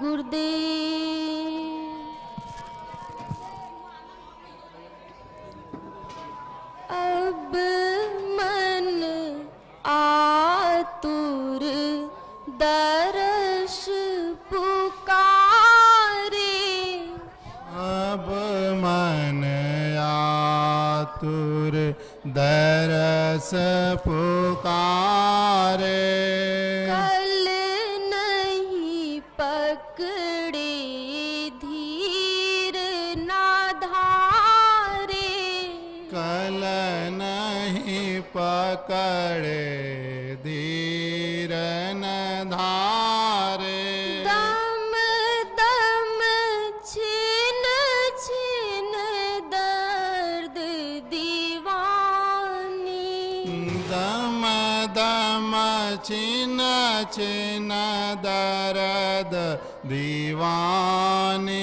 गुरुदेव। पकड़े धीर ना धारे। कल नहीं पकड़े छिन छिन दरद दीवानी।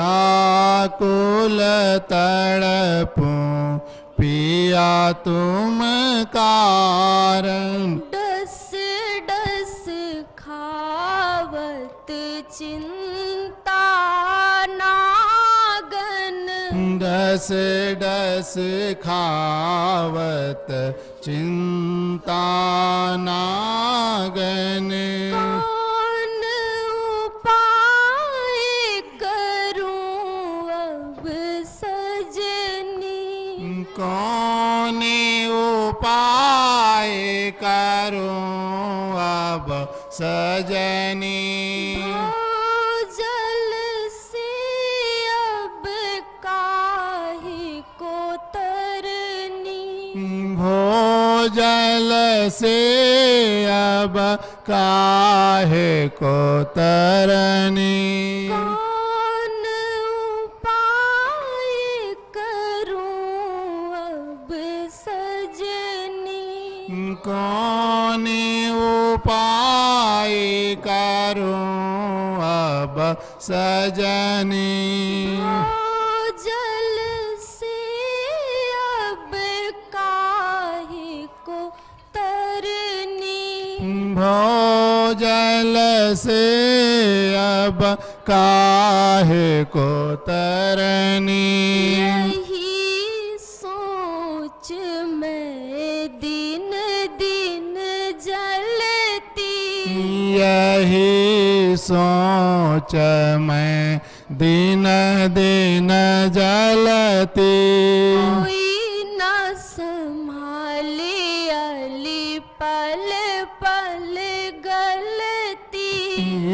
व्याकुल तड़पो पिया तुम कारण। डस डस खावत चिंता नागन। डस डस खावत चिंता नागन अब काहे को तरनी कौन उपाय करूँ अब सजनी? कौन उपाय करूँ अब सजनी? भोजल से अब काहे को तरनी? यही सोच मैं दिन दिन जलती। यही सोच मैं दिन दिन जलती।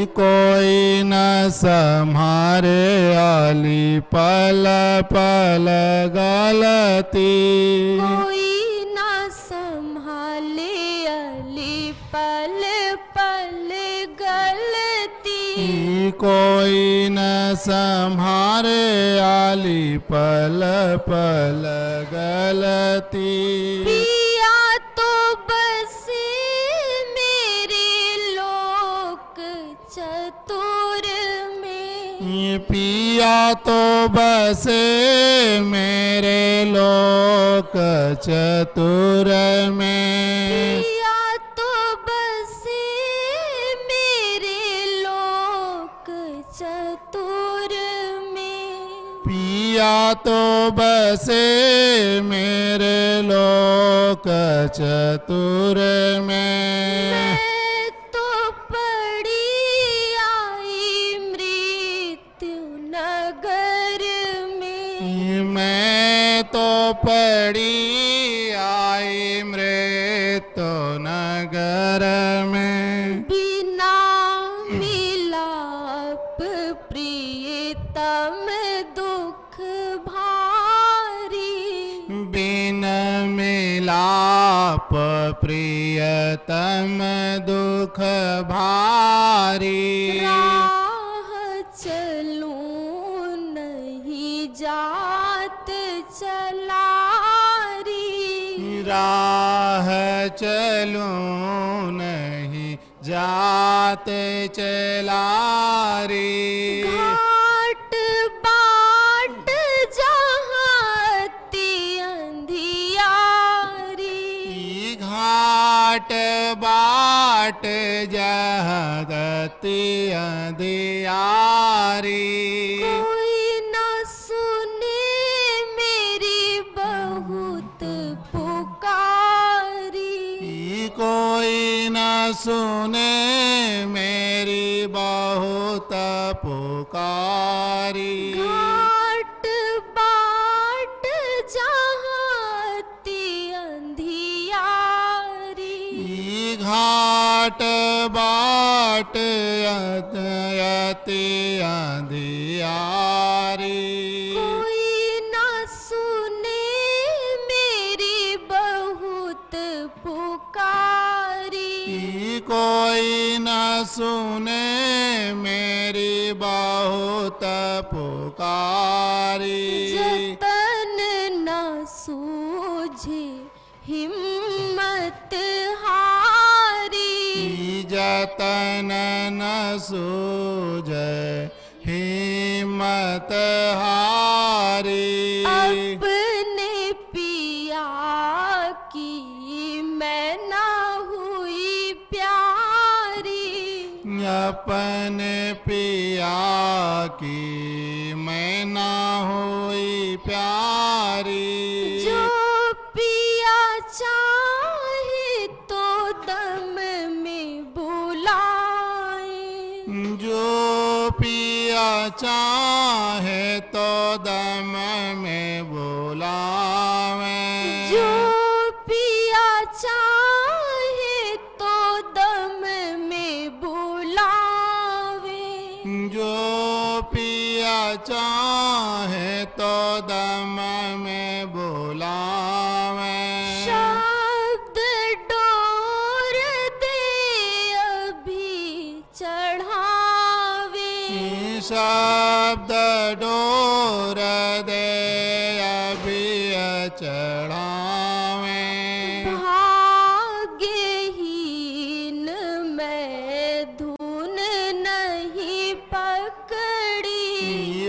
कोई न सम्हारे आली पल पल गलती। कोई न संभाले अली पल पल गलती। कोई न सम्हारे आली पल पल गलती। पिया तो बसे मेरे लोक चतुर में। पिया तो बस मेरे लोक चतुर में। पिया तो बसे मेरे लोक चतुर में। मिलाप प्रियतम दुख भारी। राह चलूँ नहीं जात चलारी। राह चलूँ नहीं जात चला घाट बाट जहदती अंधियारी बाट यति अंधियारी। कोई न सुने मेरी बहुत पुकारी। कोई न सुने मेरी बहुत पुकारी। जतन न सूझे हिम्मत ई जतन न सूझ हिम्मत हारी। अपने पिया की मैं ना हुई प्यारी। अपने पिया की मैं ना हुई प्यारी चाहे तो दम में बोला जो पिया चाहे तो दम में बुलावे। जो पिया चाहे तो दम में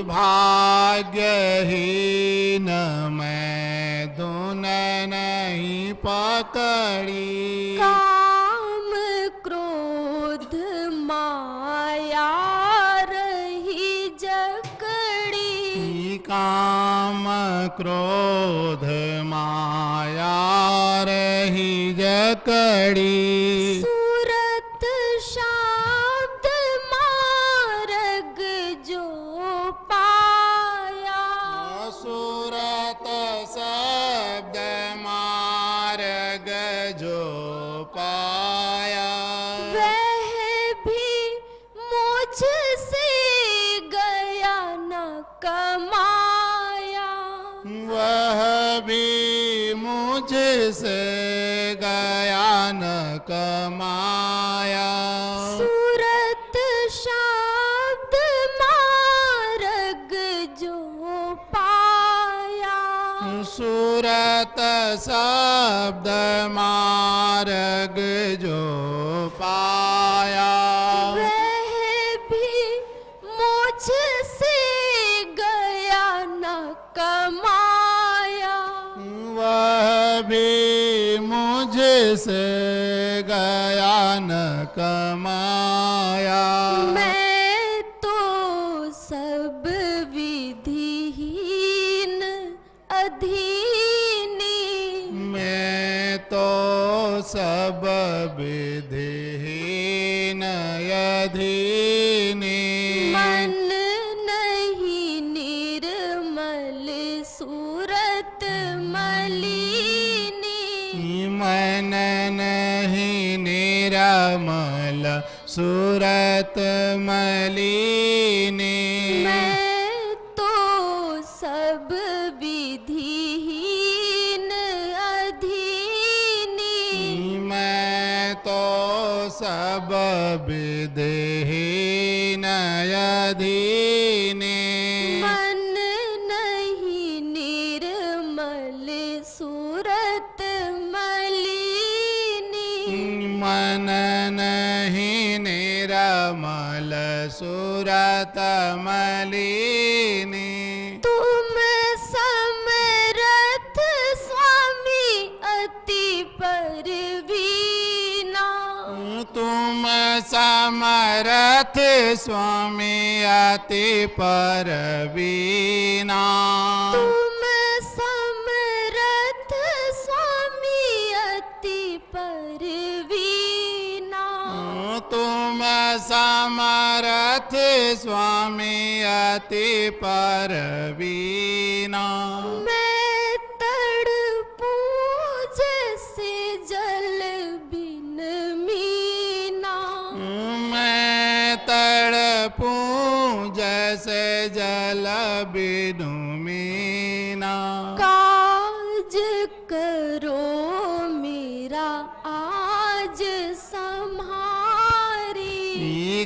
भाग्यहीन मैं धुन नहीं पकड़ी। काम क्रोध माया रही जकड़ी। काम क्रोध माया रही जकड़ी। कमाया सूरत शब्द मार्ग जो पाया। सूरत शब्द मार्ग मुझसे गया न कमाया? मैं मन नहीं निरामल सूरत मलिन। तो सब विधिहीन अधीनी। मैं तो सब विधिहीन अधीनी। मन नहीं निर्मल सूरत मलिनी तुम समरथ स्वामी अति परवीना। तुम समरथ स्वामी अति परवीना। तुम समरथ स्वामी अति परवीना।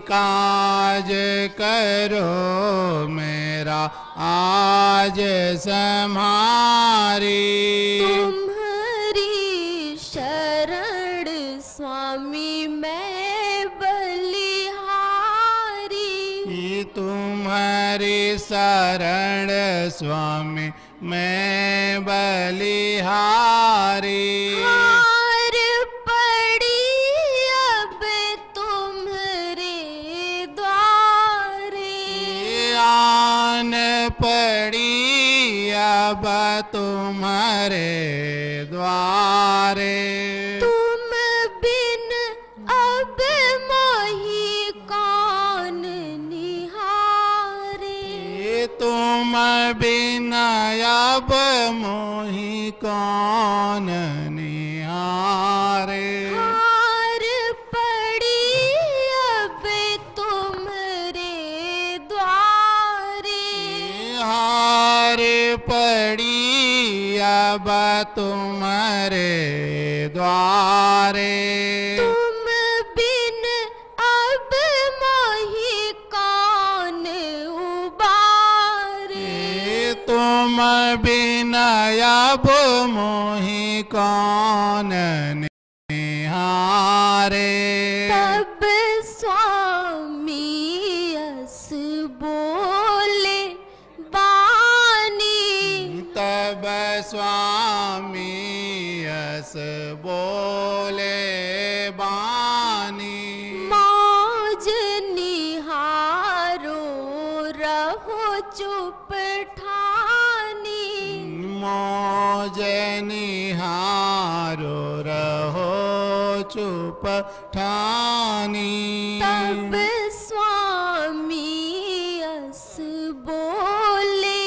काज करो मेरा आज समारी तुम्हारी शरण स्वामी मैं बलिहारी। तुम्हारी शरण स्वामी मैं बलिहारी। तुम्हारे द्वारे। तुम बिन अब मोही कौन निहारे? तुम बिन अब मोही कौन निहारे? अब तुम्हारे द्वारे। तुम बिन अब मोही कौन उबारे? तुम बिन अब मोही कौन चुप ठानी। मौज निहारो रहो चुप ठानी। तब स्वामी अस बोले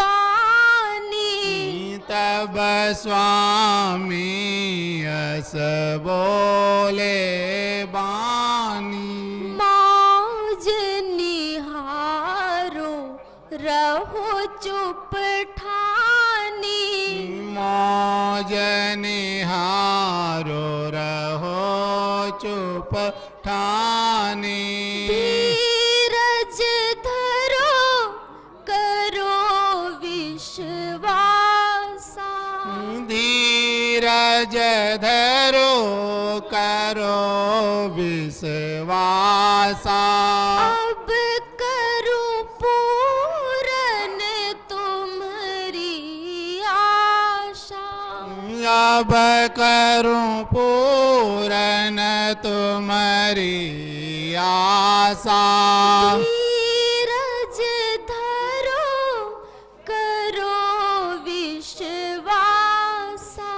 बानी। तब स्वामी यस बोले चुप ठानी निहारो रहो चुप ठानी धीरज धरो करो विश्वासा। धीरज धरो करो विश्वासा। अब करूँ पूरन तुम्हारी आशा। धीरज धरो करो विश्वासा।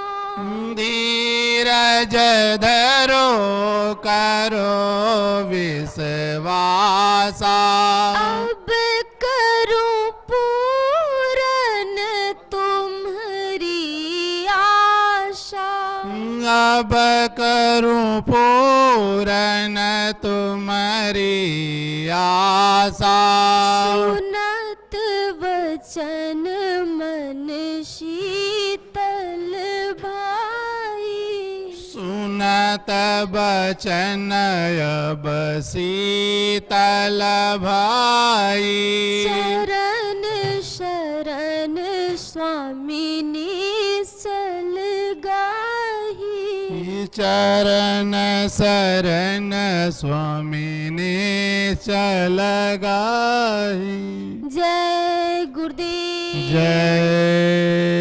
धीरज धरो करो विश्वासा। अब करूँ पूरन तुम्हारी आशा। सुनत वचन मन शीतल भाई। सुनत बचन अब शीतल भाई। शरण शरण स्वामी चरण शरण स्वामी ने चल गाही जय गुरुदेव। जय